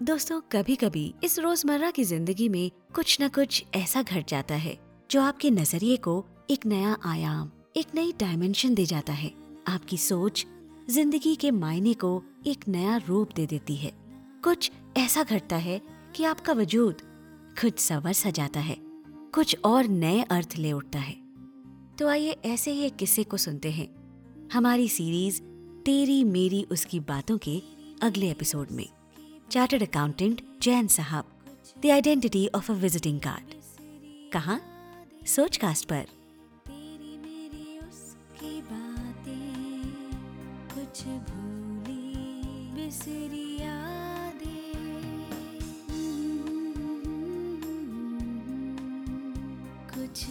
दोस्तों कभी कभी इस रोज़मर्रा की ज़िंदगी में कुछ न कुछ ऐसा घट जाता है, जो आपके नज़रिए को एक नया आयाम, एक नई डायमेंशन दे जाता है। आपकी सोच ज़िंदगी के मायने को एक नया रूप दे देती है। कुछ ऐसा घटता है कि आपका वजूद खुद सवर सा जाता है, कुछ और नए अर्थ ले उठता है। तो आइए ऐसे ही एक किस्से को सुनते हैं, हमारी सीरीज़ तेरी मेरी उसकी बातों के अगले एपिसोड में। Chartered accountant Jain sahab the identity of a visiting card कहा? सोच कास्ट पर। कुछ